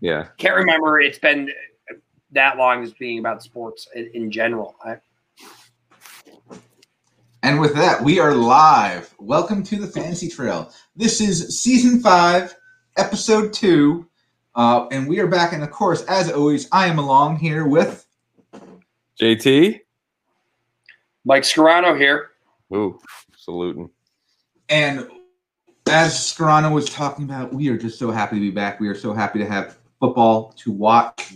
Yeah. Can't remember. It's been that long as being about sports in, in general. I, And with that, we are live. Welcome to the Fantasy Trail. This is season five, episode two. Uh, and we are back. And of course, as always, I am along here with JT. Mike Scarano here. Ooh, saluting. And as Scarano was talking about, we are just so happy to be back. We are so happy to have football to watch.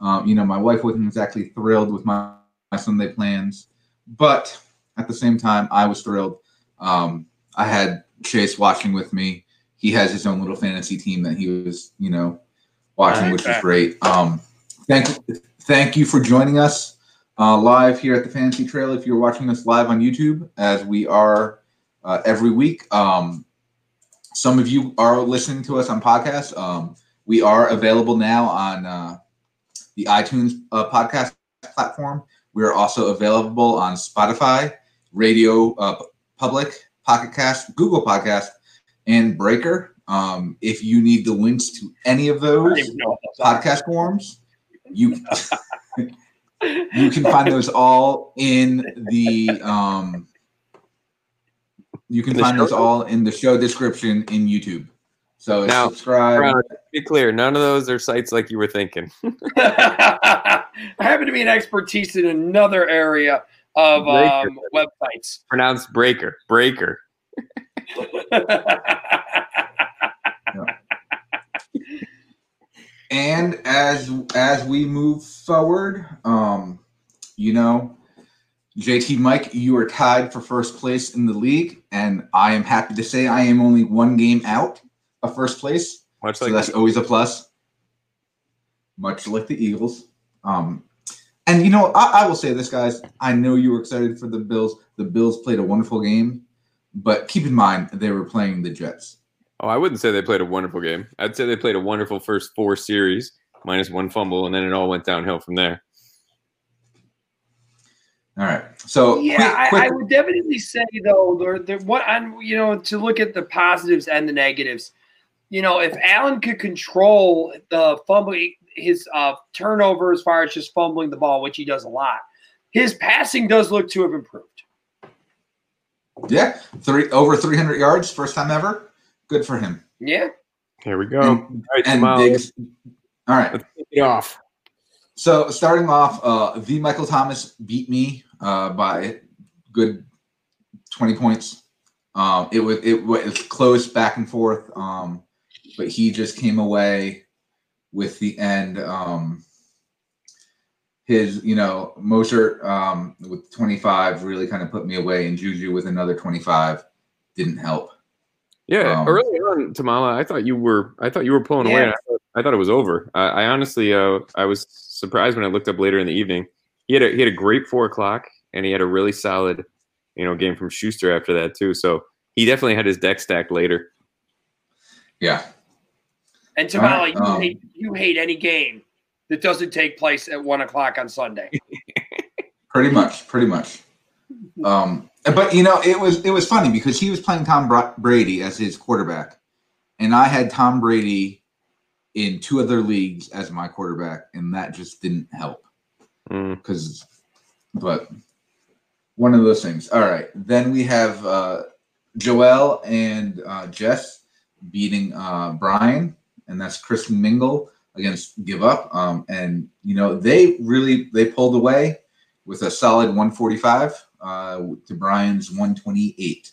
Um, you know, my wife wasn't exactly thrilled with my, my Sunday plans, but at the same time, I was thrilled. Um, I had Chase watching with me. He has his own little fantasy team that he was, you know, watching, which Okay. great. Um, thank, thank you for joining us uh, live here at the Fantasy Trail. If you're watching us live on YouTube, as we are uh, every week. Um, some of you are listening to us on podcasts. Um, we are available now on uh, the iTunes uh, podcast platform. We are also available on Spotify, Radio uh, Public, Pocket Cast, Google Podcast, and Breaker. Um, if you need the links to any of those even know what those are. podcast forms, you you can find those all in the um you can find show those all in the show description in YouTube. So Now, subscribe. Ron, be clear, none of those are sites like you were thinking. I happen to be an expertise in another area of um, websites. Pronounced breaker. Breaker. And as as we move forward, um, you know, JT Mike, you are tied for first place in the league, and I am happy to say I am only one game out of first place. Much so like that's always a plus. Much like the Eagles. Um, and you know, I, I will say this, guys. I know you were excited for the Bills. The Bills played a wonderful game, but keep in mind they were playing the Jets. Oh, I wouldn't say they played a wonderful game. I'd say they played a wonderful first four series, minus one fumble, and then it all went downhill from there. All right. So yeah, quick, I, I would definitely say though, there, there, what I'm, you know, to look at the positives and the negatives. You know, if Allen could control the fumble, his uh, turnover as far as just fumbling the ball, which he does a lot, his passing does look to have improved. yeah, three over 300 yards, first time ever. Good for him. Yeah, Here we go. And- all right, and Jamal, Diggs. All right. let's kick it off. So starting off, uh, the Michael Thomas beat me uh, by good twenty points. Um, it was it was close back and forth, um, but he just came away with the end. Um, his you know Mostert um, with twenty five really kind of put me away, and Juju with another twenty five didn't help. Yeah, Um, early on, Tamala, I thought you were, I thought you were pulling away. Yeah. and I thought, I thought it was over. I, I honestly, uh, I was surprised when I looked up later in the evening. He had a he had a great four o'clock, and he had a really solid, you know, game from Schuster after that too. So he definitely had his deck stacked later. Yeah, and Tamala, right, you um, hate you hate any game that doesn't take place at one o'clock on Sunday. Pretty much, pretty much. Um, but you know, it was it was funny because he was playing Tom Bra- Brady as his quarterback, and I had Tom Brady in two other leagues as my quarterback, and that just didn't help Mm. because. But one of those things. All right, then we have uh, Joel and uh, Jess beating uh, Brian, and that's Chris Mingle against Give Up. Um, and you know they really they pulled away with a solid 145 uh, to Brian's 128,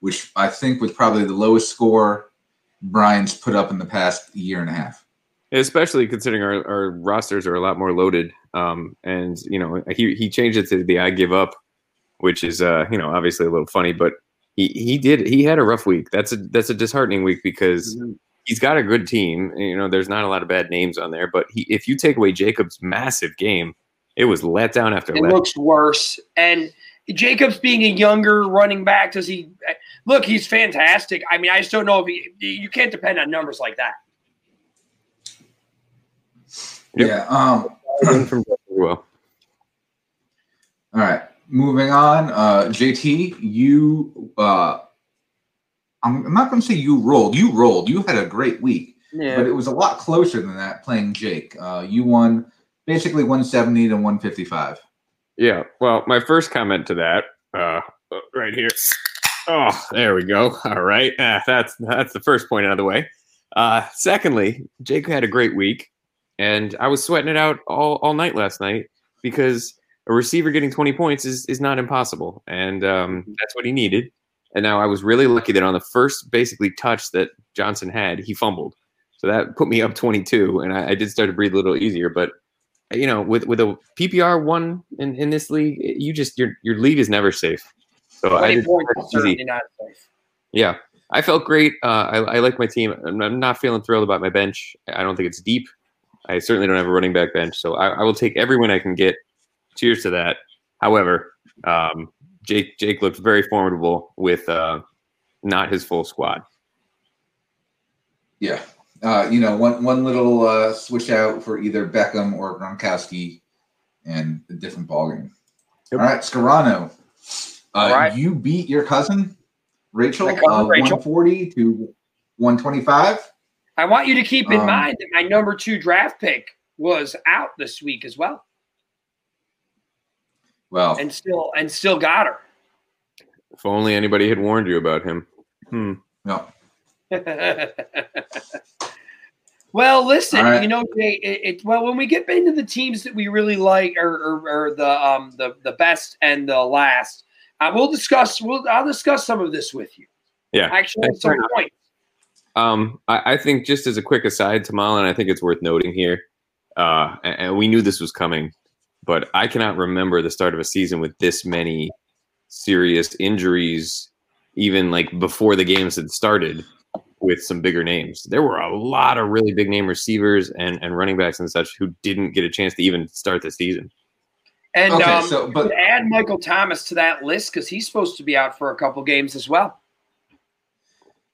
which I think was probably the lowest score Brian's put up in the past year and a half. Especially considering our, our rosters are a lot more loaded. Um, and you know, he he changed it to the I give up, which is uh, you know, obviously a little funny, but he he did he had a rough week. That's a that's a disheartening week because he's got a good team. You know, there's not a lot of bad names on there, but he, if you take away Jacob's massive game, it was let down after It let. looks worse. And Jacobs being a younger running back, does he look? He's fantastic. I mean, I just don't know if he, you can't depend on numbers like that. Yep. Yeah. Um, from well. All right, moving on. Uh, JT, you uh, I'm, I'm not going to say you rolled. You rolled. You had a great week, Yeah. but it was a lot closer than that playing Jake. Uh, you won basically 170 to 155. Yeah. Well, my first comment to that, uh, right here. Oh, there we go. All right. Ah, that's that's the first point out of the way. Uh, secondly, Jake had a great week, and I was sweating it out all, all night last night because a receiver getting 20 points is, is not impossible, and um, that's what he needed. And now I was really lucky that on the first basically touch that Johnson had, he fumbled, so that put me up 22, and I, I did start to breathe a little easier. But you know, with with a PPR one in, in this league, you just your your league is never safe. So I 20 just points easy. is not safe. Yeah, I felt great. Uh, I, I like my team. I'm, I'm not feeling thrilled about my bench. I don't think it's deep. I certainly don't have a running back bench, so I, I will take everyone I can get. Cheers to that. However, um, Jake Jake looked very formidable with uh, not his full squad. Yeah. Uh, you know, one one little uh, switch out for either Beckham or Gronkowski, and a different ballgame. Yep. All right, Scarano. Uh, All right. You beat your cousin, Rachel, cousin uh, Rachel. 140 to 125. I want you to keep in Um, mind that my number two draft pick was out this week as well, Well, and still and still got her. If only anybody had warned you about him. Hmm. no. well, listen, All right. you know, Jay, it, it, well when we get into the teams that we really like, or, or, or the um the the best and the last, uh, we'll discuss. We'll I'll discuss some of this with you. Yeah. Actually, at some fair point. Um, I, I think just as a quick aside to Malin, I think it's worth noting here, uh, and, and we knew this was coming, but I cannot remember the start of a season with this many serious injuries, even like before the games had started with some bigger names. There were a lot of really big name receivers and, and running backs and such who didn't get a chance to even start the season. And Okay, um, so- but- add Michael Thomas to that list because he's supposed to be out for a couple games as well.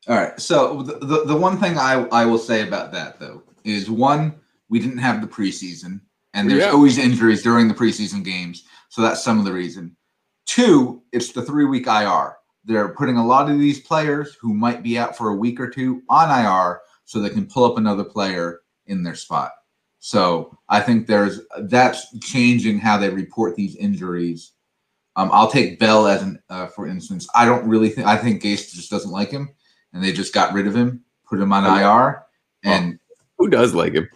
All right. So the, the, the one thing I, I will say about that though is one, we didn't have the preseason, and there's Yeah. always injuries during the preseason games, so that's some of the reason. Two, it's the three week IR. They're putting a lot of these players who might be out for a week or two on IR so they can pull up another player in their spot. So I think there's that's changing how they report these injuries. Um, I'll take Bell as an uh, for instance. I don't really think I think Gase just doesn't like him, and they just got rid of him, put him on Oh. IR, and Who does like him?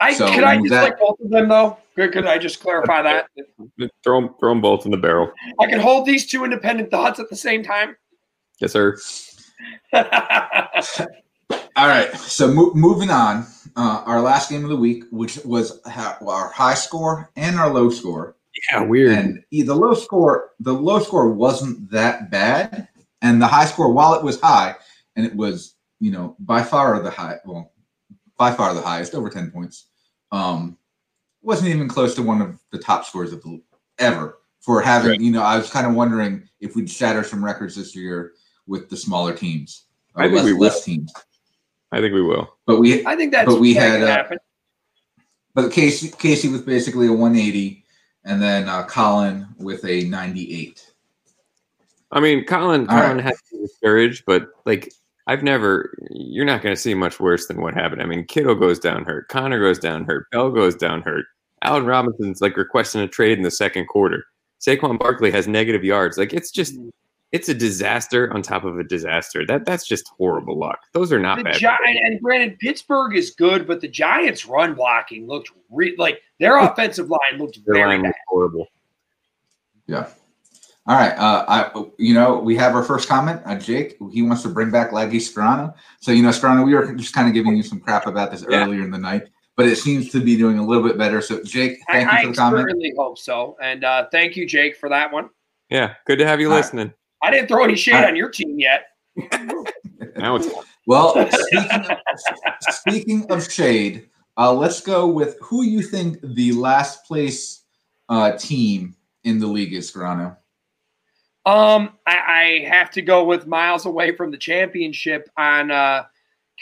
I So could I just that- like both of them though? Could, could I just clarify that? Throw them, throw them both in the barrel. I can hold these two independent thoughts at the same time. Yes, sir. all right. So mo- moving on, uh, our last game of the week, which was ha- our high score and our low score, Yeah, weird. and the low score, the low score wasn't that bad, and the high score, while it was high, and it was you know by far the high, well, by far the highest, over ten points, um, wasn't even close to one of the top scores of the ever for having. Right. You know, I was kind of wondering if we'd shatter some records this year with the smaller teams, I think less, we will. less teams, I think we will. but we I think that's But we had, uh. But Casey Casey was basically a 180, and then uh, Colin with a 98. I mean, Colin, All Colin right. has to be discouraged, but like I've never. You're not going to see much worse than what happened. I mean, Kittle goes down hurt, Connor goes down hurt, Bell goes down hurt. Allen Robinson's like requesting a trade in the second quarter. Saquon Barkley has negative yards. Like it's just, mm. it's a disaster on top of a disaster. That that's just horrible luck. Those are not The bad. Giant and granted, Pittsburgh is good, but the Giants' run blocking looked re- like their offensive line looked Their very line bad. horrible. Yeah. All right. Uh, I you know we have our first comment. Uh, Jake he wants to bring back Laggy Scarano. So you know Scarano, we were just kind of giving you some crap about this Yeah. earlier in the night, but it seems to be doing a little bit better. So Jake, thank I, you I for the comment. I certainly hope so, and uh, thank you, Jake, for that one. Yeah, good to have you All right. listening. I didn't throw any shade All right. on your team yet. Now it's Well, speaking of, speaking of shade, uh, let's go with who you think the last place uh, team in the league is, Scarano. Um, I, I have to go with miles away from the championship on uh,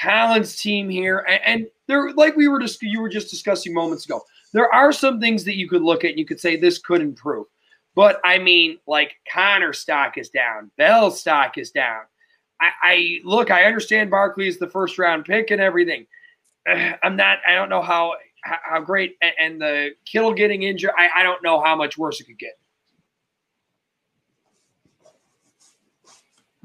Collins' team here, and, and there, like we were just you were just discussing moments ago, there are some things that you could look at and you could say this could improve, but I mean, like Connor stock is down, Bell stock is down. I, I look, I understand Barkley is the first round pick and everything. I'm not. I don't know how how great and the Kittle getting injured. I, I don't know how much worse it could get.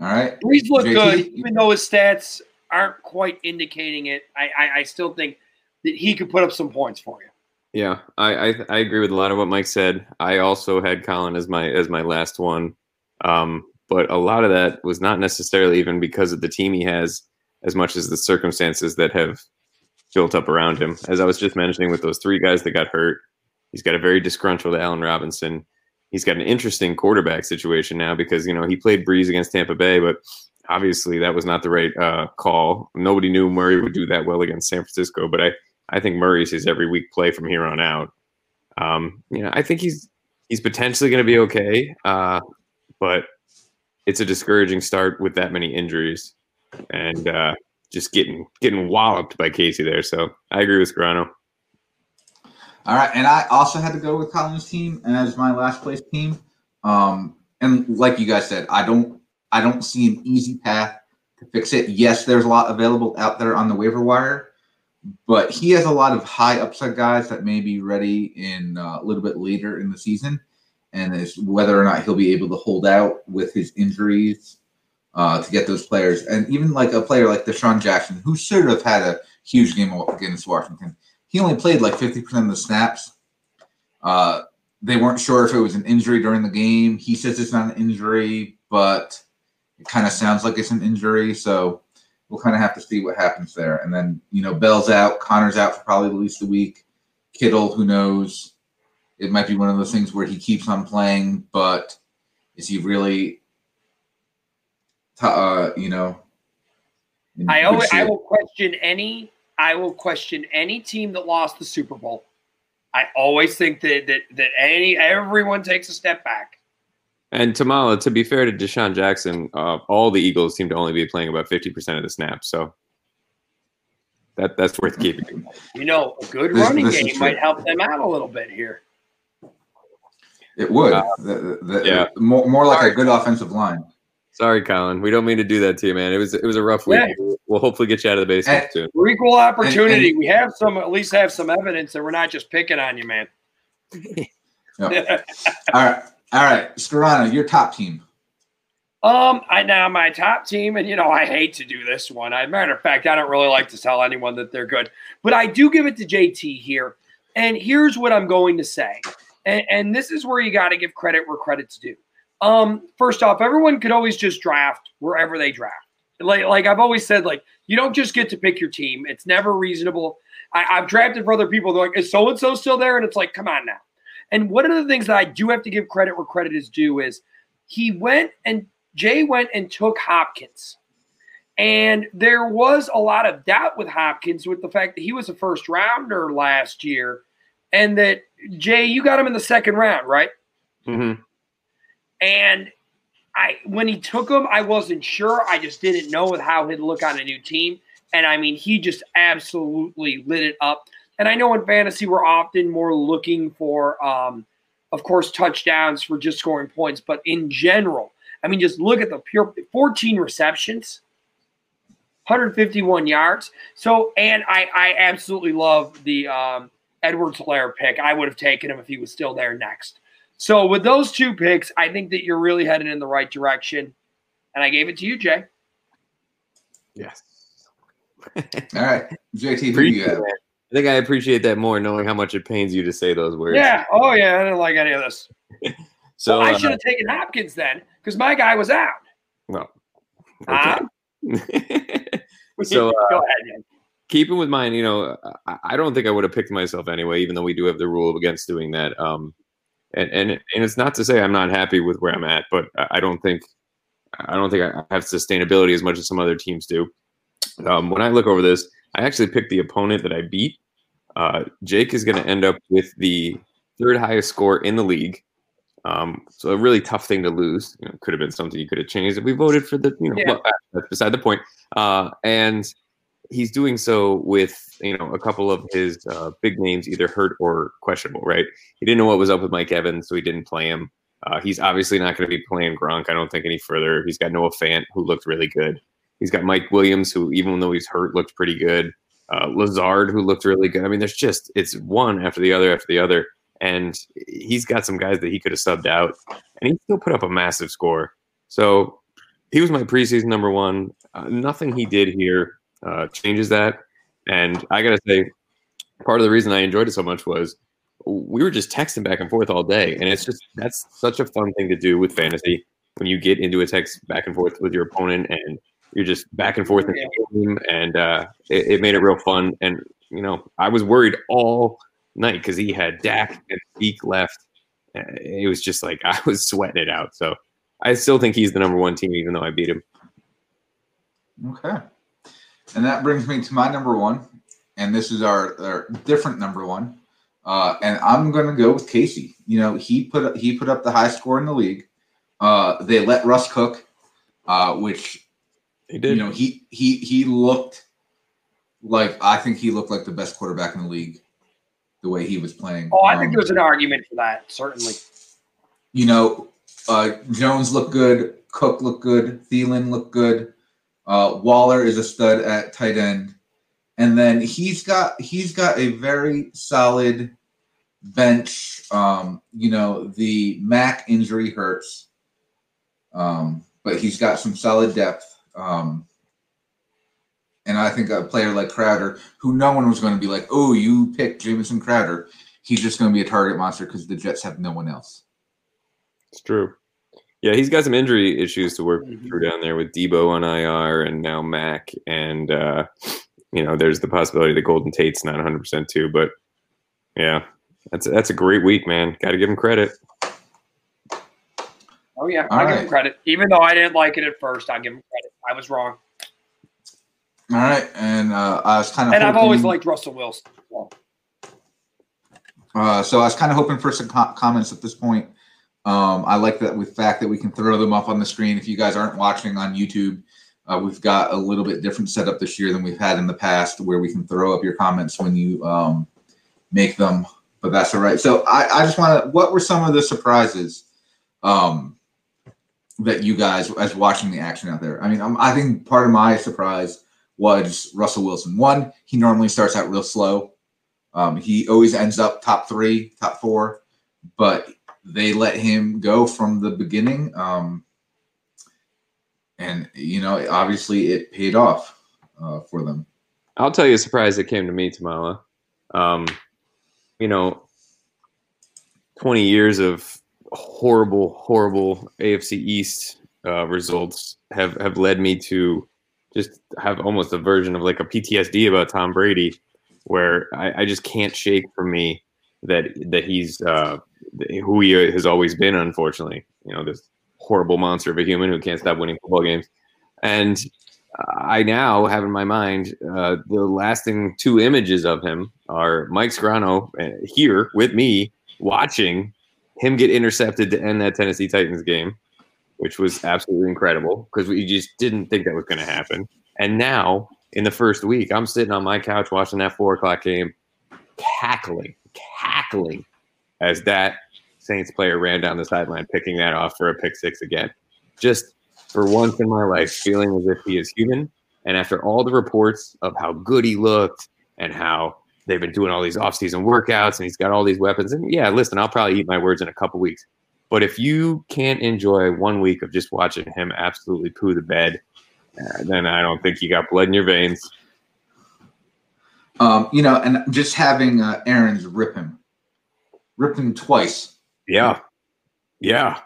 All right. Brees looked good, even though his stats aren't quite indicating it. I, I, I still think that he could put up some points for you. Yeah, I, I, I agree with a lot of what Mike said. I also had Colin as my as my last one, um, but a lot of that was not necessarily even because of the team he has, as much as the circumstances that have built up around him. As I was just mentioning, with those three guys that got hurt, he's got a very disgruntled Allen Robinson he's got an interesting quarterback situation now because you know he played Brees against Tampa Bay, but obviously that was not the right uh, call. Nobody knew Murray would do that well against San Francisco, but I I think Murray's his every week play from here on out. Um, you know, I think he's he's potentially going to be okay, uh, but it's a discouraging start with that many injuries and uh, just getting getting walloped by Casey there. So I agree with Scarano. All right, and I also had to go with Colin's team as my last place team. Um, and like you guys said, I don't I don't see an easy path to fix it. Yes, there's a lot available out there on the waiver wire, but he has a lot of high upside guys that may be ready in uh, a little bit later in the season, and is whether or not he'll be able to hold out with his injuries uh, to get those players. And even like a player like DeSean Jackson, who should have had a huge game against Washington he only played like 50% of the snaps. Uh, they weren't sure if it was an injury during the game. He says it's not an injury, but it kind of sounds like it's an injury. So we'll kind of have to see what happens there. And then, you know, Bell's out, Connor's out for probably at least a week. Kittle, who knows? It might be one of those things where he keeps on playing, but is he really, uh, you know? I always, I will question any I will question any team that lost the Super Bowl. I always think that that that any everyone takes a step back. And Tamala, to be fair to DeSean Jackson, uh, all the Eagles seem to only be playing about fifty percent of the snaps, so that that's worth keeping. You know, a good this, running this game might help them out a little bit here. It would, uh, the, the, yeah, more, more like a good offensive line. Sorry, Colin. We don't mean to do that to you, man. It was it was a rough week. Yeah. We'll hopefully get you out of the basement and, soon. We're equal opportunity. And, and, we have some at least have some evidence that we're not just picking on you, man. All right. All right. Scarano, your top team. Um, I now my top team, and you know, I hate to do this one. I matter of fact, I don't really like to tell anyone that they're good, but I do give it to JT here. And here's what I'm going to say. And, and this is where you got to give credit where credit's due. Um, first off, everyone could always just draft wherever they draft. Like, like I've always said, like you don't just get to pick your team. It's never reasonable. I, have drafted for other people. They're like, is so and so still there? And it's like, come on now. And one of the things that I do have to give credit where credit is due is he went and Jay went and took Hopkins. And there was a lot of doubt with Hopkins with the fact that he was a first rounder last year, and that Jay, you got him in the second round, right? Mm-hmm. And I when he took him, I wasn't sure. I just didn't know how he'd look on a new team. And I mean, he just absolutely lit it up. And I know in fantasy we're often more looking for, um, of course, touchdowns for just scoring points. But in general, I mean, just look at the pure 14 receptions, 151 yards. So, and I, I absolutely love the um, Edwards-Helaire pick. I would have taken him if he was still there next. So with those two picks, I think that you're really heading in the right direction. And I gave it to you, Jay. Yes. All right. JT, who you have? I think I appreciate that more knowing how much it pains you to say those words. Yeah. Oh yeah. I didn't like any of this. so well, I should have uh, taken Hopkins then, because my guy was out. Well. Okay. so uh, go ahead, man. Keeping with mine, you know, I, I don't think I would have picked myself anyway, even though we do have the rule against doing that. Um, and and and it's not to say I'm not happy with where I'm at, but I don't think I don't think I have sustainability as much as some other teams do. Um, when I look over this, I actually picked the opponent that I beat. Uh, Jake is going to end up with the third highest score in the league. Um, so a really tough thing to lose. You know, could have been something you could have changed if we voted for the. You know, yeah. beside the point. Uh, and he's doing so with you know a couple of his uh, big names either hurt or questionable. Right? He didn't know what was up with Mike Evans, so he didn't play him. Uh, he's obviously not going to be playing Gronk. I don't think any further. He's got Noah Fant, who looked really good. He's got Mike Williams, who even though he's hurt, looked pretty good. Uh, Lazard, who looked really good. I mean, there's just it's one after the other after the other, and he's got some guys that he could have subbed out, and he still put up a massive score. So he was my preseason number one. Uh, nothing he did here uh, changes that, and I gotta say, part of the reason I enjoyed it so much was we were just texting back and forth all day, and it's just that's such a fun thing to do with fantasy when you get into a text back and forth with your opponent and you're just back and forth in the game, and uh, it, it, made it real fun. And you know, I was worried all night because he had Dak and Zeke left. It was just like I was sweating it out. So I still think he's the number one team, even though I beat him. Okay, and that brings me to my number one, and this is our, our different number one. Uh, and I'm going to go with Casey. You know, he put he put up the high score in the league. Uh, they let Russ cook, uh, which he did. You know, he he he looked like I think he looked like the best quarterback in the league, the way he was playing. Oh, I um, think there's an argument for that, certainly. You know, uh, Jones looked good, Cook looked good, Thielen looked good. Uh, Waller is a stud at tight end, and then he's got he's got a very solid bench. Um, you know, the Mack injury hurts, um, but he's got some solid depth. Um, and I think a player like Crowder, who no one was going to be like, oh, you picked Jamison Crowder, he's just going to be a target monster because the Jets have no one else. It's true. Yeah, he's got some injury issues to work mm-hmm. through down there with Deebo on IR and now Mack. And, uh, you know, there's the possibility that Golden Tate's not 100% too. But yeah, that's, that's a great week, man. Got to give him credit. Oh yeah, I give him credit. Even though I didn't like it at first, I give him credit. I was wrong. All right, and uh, I was kind of and hoping, I've always liked Russell Wilson. Well. Uh, so I was kind of hoping for some co- comments at this point. Um, I like that with fact that we can throw them up on the screen. If you guys aren't watching on YouTube, uh, we've got a little bit different setup this year than we've had in the past, where we can throw up your comments when you um, make them. But that's all right. So I, I just want to. What were some of the surprises? Um, that you guys as watching the action out there? I mean, I'm, I think part of my surprise was Russell Wilson. One, he normally starts out real slow. Um, he always ends up top three, top four, but they let him go from the beginning. Um, and, you know, obviously it paid off uh, for them. I'll tell you a surprise that came to me, Tamala. Um, you know, 20 years of horrible, horrible AFC East uh, results have have led me to just have almost a version of like a PTSD about Tom Brady, where I, I just can't shake from me that that he's uh, who he has always been. Unfortunately, you know this horrible monster of a human who can't stop winning football games, and I now have in my mind uh, the lasting two images of him are Mike Scarano uh, here with me watching him get intercepted to end that Tennessee Titans game, which was absolutely incredible because we just didn't think that was going to happen. And now in the first week, I'm sitting on my couch watching that four o'clock game, cackling, cackling as that Saints player ran down the sideline, picking that off for a pick six again. Just for once in my life, feeling as if he is human. And after all the reports of how good he looked and how they've been doing all these off-season workouts and he's got all these weapons. And yeah, listen, I'll probably eat my words in a couple weeks. But if you can't enjoy one week of just watching him absolutely poo the bed, uh, then I don't think you got blood in your veins. Um, you know, and just having uh, Aaron's rip him, rip him twice. Yeah, yeah,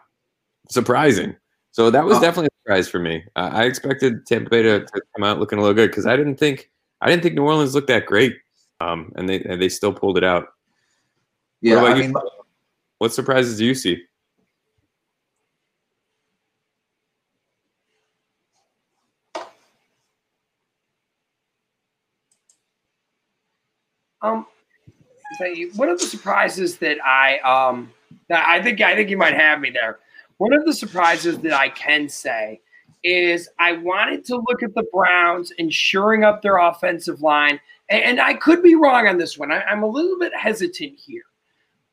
surprising. So that was oh. definitely a surprise for me. Uh, I expected Tampa Bay to, to come out looking a little good because I didn't think I didn't think New Orleans looked that great um, and they and they still pulled it out. Yeah, what I mean, what surprises do you see? Um, one of the surprises that I um that I think I think you might have me there. One of the surprises that I can say is I wanted to look at the Browns and shoring up their offensive line and I could be wrong on this one. I, am a little bit hesitant here.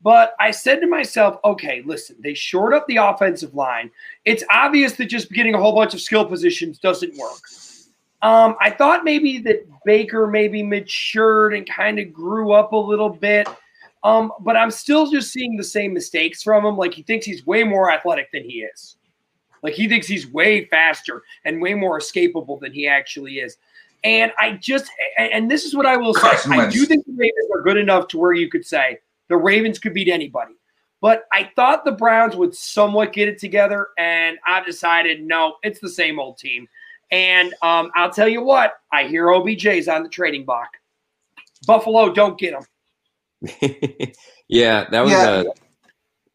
But I said to myself, okay, listen, they short up the offensive line. It's obvious that just getting a whole bunch of skill positions doesn't work. Um, I thought maybe that Baker maybe matured and kind of grew up a little bit. Um, but I'm still just seeing the same mistakes from him. Like he thinks he's way more athletic than he is. Like he thinks he's way faster and way more escapable than he actually is. And I just, and this is what I will say I do think the Ravens are good enough to where you could say the Ravens could beat anybody. But I thought the Browns would somewhat get it together, and I decided no, it's the same old team. And um, I'll tell you what, I hear OBJ's on the trading block. Buffalo, don't get him. yeah, that was yeah. a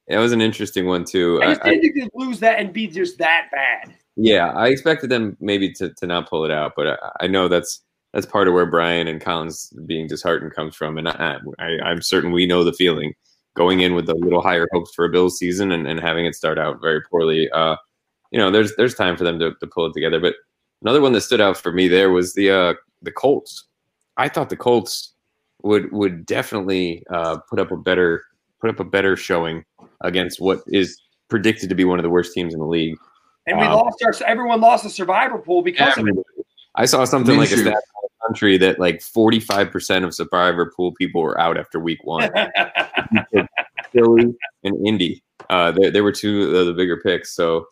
that was an interesting one too. I just didn't I, think they'd lose that and be just that bad. Yeah, I expected them maybe to, to not pull it out, but I, I know that's that's part of where Brian and Collins being disheartened comes from, and I, I, am certain we know the feeling going in with a little higher hopes for a Bills season and, and having it start out very poorly. Uh, you know, there's there's time for them to, to pull it together. But another one that stood out for me there was the uh, the Colts. I thought the Colts would would definitely uh, put up a better put up a better showing against what is predicted to be one of the worst teams in the league. And we um, lost our everyone lost a survivor pool because yeah, of it. I saw something like a stat country that like 45% of survivor pool people were out after week one. Philly and Indy. Uh, they, they were two of the bigger picks. So,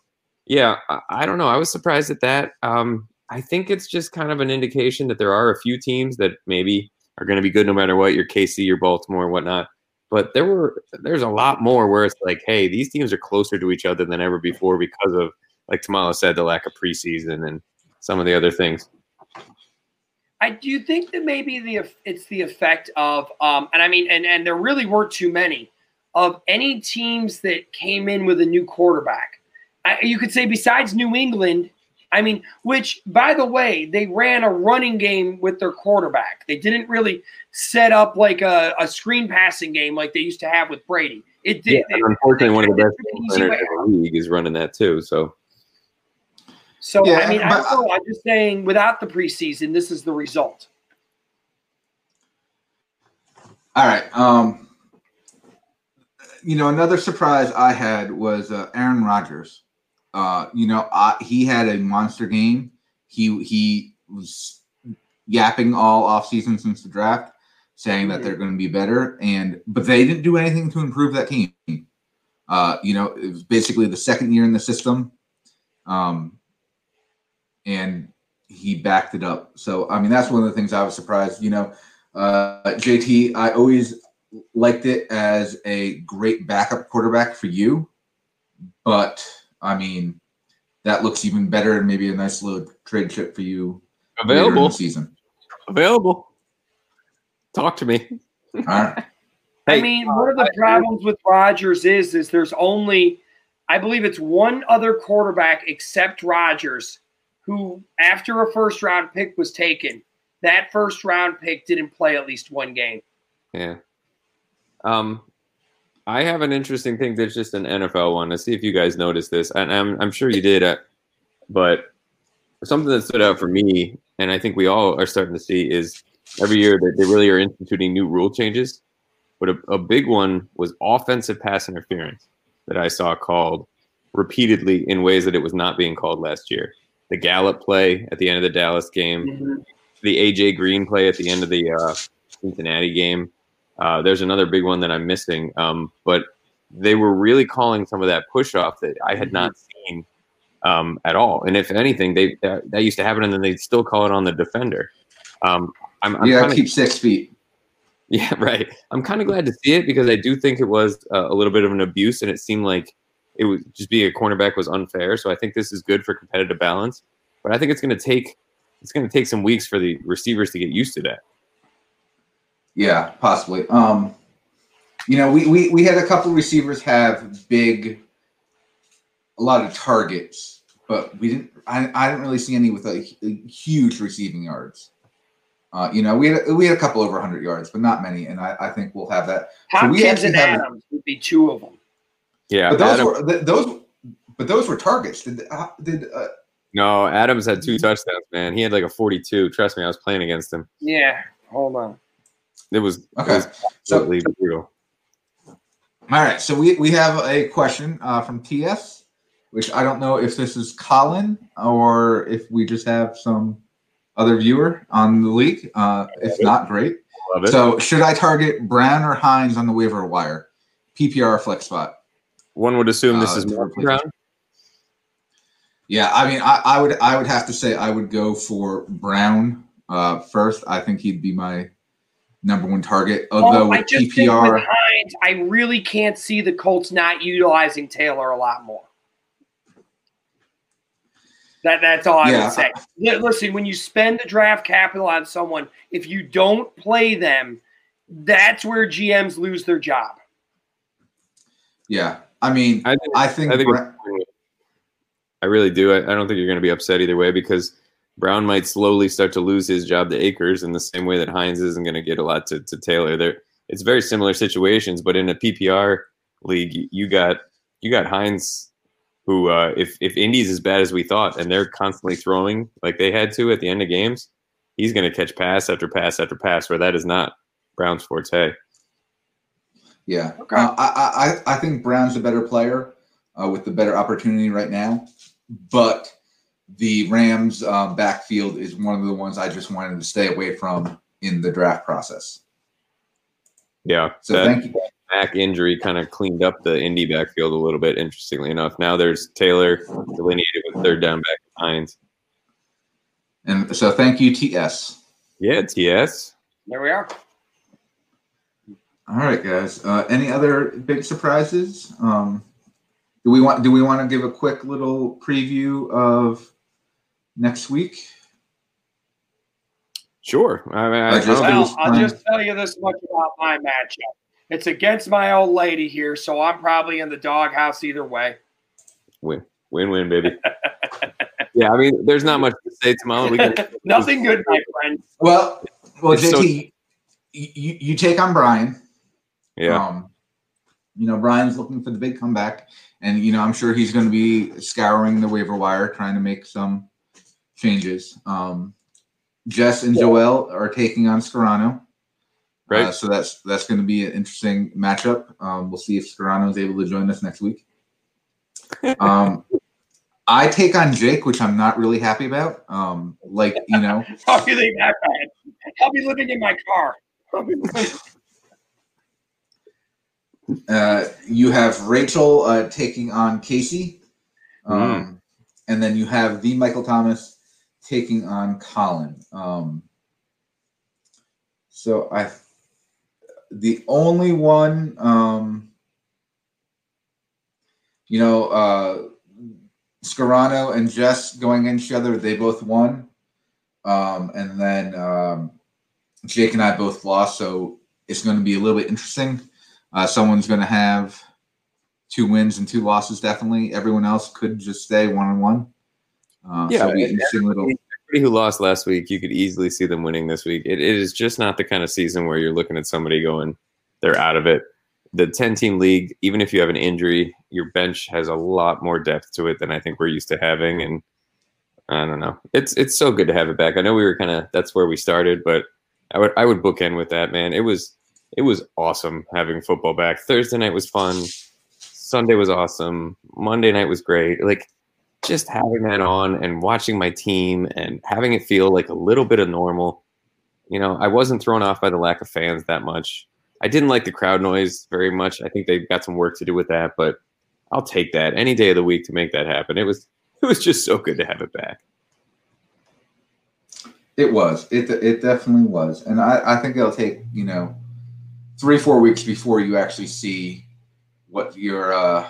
yeah, I, don't know. I was surprised at that. Um, I think it's just kind of an indication that there are a few teams that maybe are going to be good no matter what. Your KC, your Baltimore, whatnot. But there were there's a lot more where it's like, hey, these teams are closer to each other than ever before because of, like Tamala said, the lack of preseason and some of the other things. I do think that maybe the it's the effect of, um, and I mean, and and there really weren't too many of any teams that came in with a new quarterback. I, you could say besides New England, I mean, which by the way, they ran a running game with their quarterback. They didn't really set up like a, a screen passing game like they used to have with Brady. It did. Yeah, unfortunately, one of the best players in the league is running that too. So. So yeah, I mean, but, I am just saying, without the preseason, this is the result. All right. Um, you know, another surprise I had was uh, Aaron Rodgers. Uh, you know, he had a monster game. He he was yapping all offseason since the draft, saying that they're going to be better, and but they didn't do anything to improve that team. Uh, you know, it was basically the second year in the system, um, and he backed it up. So I mean, that's one of the things I was surprised. You know, uh, JT, I always liked it as a great backup quarterback for you, but I mean, that looks even better and maybe a nice little trade chip for you. Available season. Available. Talk to me. All right. Hey, I mean, one of the problems with Rodgers is is there's only, I believe it's one other quarterback except Rodgers, who after a first round pick was taken, that first round pick didn't play at least one game. Yeah. Um, I have an interesting thing that's just an NFL one. Let's see if you guys noticed this, and I'm I'm sure you did. Uh, but something that stood out for me, and I think we all are starting to see, is every year that they really are instituting new rule changes. But a, a big one was offensive pass interference that I saw called repeatedly in ways that it was not being called last year. The Gallup play at the end of the Dallas game, mm-hmm. the AJ Green play at the end of the uh, Cincinnati game uh, there's another big one that I'm missing, um, but they were really calling some of that push off that I had not seen um, at all. And if anything, they that, that, used to happen, and then they'd still call it on the defender. Um, I'm, I'm yeah, kinda, keep six feet. Yeah, right. I'm kind of glad to see it because I do think it was uh, a little bit of an abuse, and it seemed like it was just being a cornerback was unfair. So I think this is good for competitive balance, but I think it's going to take it's going to take some weeks for the receivers to get used to that. Yeah, possibly. Um, you know, we, we we had a couple receivers have big, a lot of targets, but we didn't. I, I didn't really see any with a, a huge receiving yards. Uh, you know, we had we had a couple over 100 yards, but not many, and I, I think we'll have that. Hopkins so and Adams would be two of them. Yeah, but those Adam, were th- those, but those were targets. Did uh, did uh, no? Adams had two touchdowns, man. He had like a 42. Trust me, I was playing against him. Yeah, hold on. It was, okay. It was so, brutal. All right, so we, we have a question uh, from TS, which I don't know if this is Colin or if we just have some other viewer on the league. Uh, if not, great. Love it. So, should I target Brown or Hines on the waiver wire? PPR flex spot. One would assume this Uh, is to more Brown. Yeah, I mean, I, I would I would have to say I would go for Brown uh, first. I think he'd be my number one target. Although Oh, I with just think PPR, with Hines, I really can't see the Colts not utilizing Taylor a lot more. That that's all I Yeah. would say. Listen, when you spend the draft capital on someone, if you don't play them, that's where GMs lose their job. yeah, I mean, I think I think, I think Bra- I really do. I, I don't think you're going to be upset either way because Brown might slowly start to lose his job to Akers in the same way that Hines isn't going to get a lot to, to Taylor. There, it's very similar situations, but in a PPR league, you- you got you got Hines, who uh, if if Indy's as bad as we thought, and they're constantly throwing like they had to at the end of games, he's going to catch pass after pass after pass, where that is not Brown's forte. Yeah, Okay. uh, I, I I think Brown's a better player uh, with the better opportunity right now, but the Rams um, backfield is one of the ones I just wanted to stay away from in the draft process. Yeah, So that- thank you. back injury kind of cleaned up the Indy backfield a little bit. Interestingly enough, now there's Taylor delineated with third down back behind. And so thank you, TS. Yeah, TS. There we are. All right, guys. Uh, any other big surprises? Um, do we want do we want to give a quick little preview of next week? Sure. I mean, I, I I just- don't think- Well, I'll just tell you this much about my matchup. It's against my old lady here, so I'm probably in the doghouse either way. win, win, win, baby. yeah, I mean, there's not much to say tomorrow. We can, Nothing good, my friend. Well, well, It's so- JT, you, you take on Brian. yeah, Um, you know, Brian's looking for the big comeback, and you know, I'm sure he's going to be scouring the waiver wire, trying to make some changes. Um, Jess and Joel are taking on Scarano. Great. Uh, so that's that's going to be an interesting matchup. Um, we'll see if Scarano is able to join us next week. Um, I take on Jake, which I'm not really happy about. Um, like you know, How do you think that bad? I'll be living in my car. I'll be living- Uh, you have Rachel uh, taking on Casey, um, and then you have the Michael Thomas taking on Colin. Um, so I, the only one, um, you know, uh, Scarano and Jess going against each other, they both won, um, and then um, Jake and I both lost. So it's going to be a little bit interesting. Uh, someone's going to have two wins and two losses. Definitely, everyone else could just stay one on one. Uh, Yeah, so it'll be an interesting little. Who lost last week, you could easily see them winning this week. It, it is just not the kind of season where you're looking at somebody going, they're out of it. The 10 team league, even if you have an injury, your bench has a lot more depth to it than I think we're used to having. And I don't know. It's it's so good to have it back. I know we were kind of that's where we started, but I would I would bookend with that, man. It was it was awesome having football back. Thursday night was fun. Sunday was awesome. Monday night was great. Like just having that on and watching my team and having it feel like a little bit of normal. You know, I wasn't thrown off by the lack of fans that much. I didn't like the crowd noise very much. I think they've got some work to do with that, but I'll take that any day of the week to make that happen. It was it was just so good to have it back. It was. It it definitely was, and I I think it'll take you know three four weeks before you actually see what your uh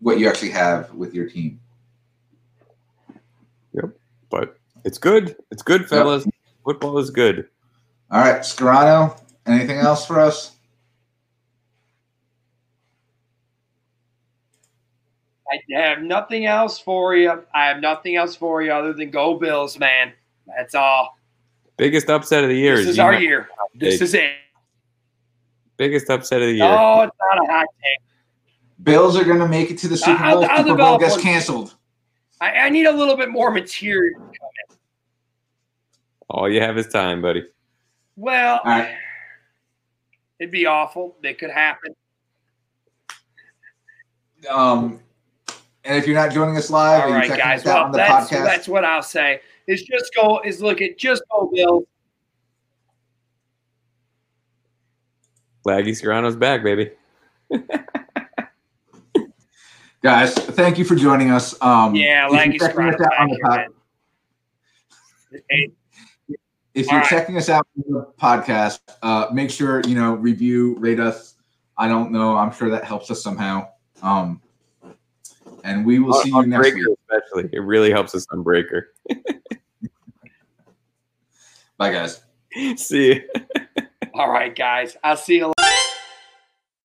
what you actually have with your team. But it's good. It's good, fellas. Football is good. All right, Scarano. Anything else for us? I have nothing else for you. I have nothing else for you other than go Bills, man. That's all. Biggest upset of the year. This is you our know- year. This Take- is it. Biggest upset of the year. Oh, it's not a hot take. Bills are going to make it to the uh, Super Bowl. I'll Super Bowl gets canceled. I, I need a little bit more material. All you have is time, buddy. Well, All right. it'd be awful. It could happen. Um, and if you're not joining us live, All and right, you're guys. us out Well, on the that's podcast, that's what I'll say. Is just go is look at just go Bill. Laggy Scarano's back, baby. guys, thank you for joining us. Um, Yeah, Laggy checking us Scrotto out on the pod- Hey, if you're right. checking us out on the podcast, uh, make sure you know review, rate us. I don't know. I'm sure that helps us somehow. Um, and we will see you next Breaker, week. especially. It really helps us on Breaker. Bye, guys. See you. All right, guys. I'll see you.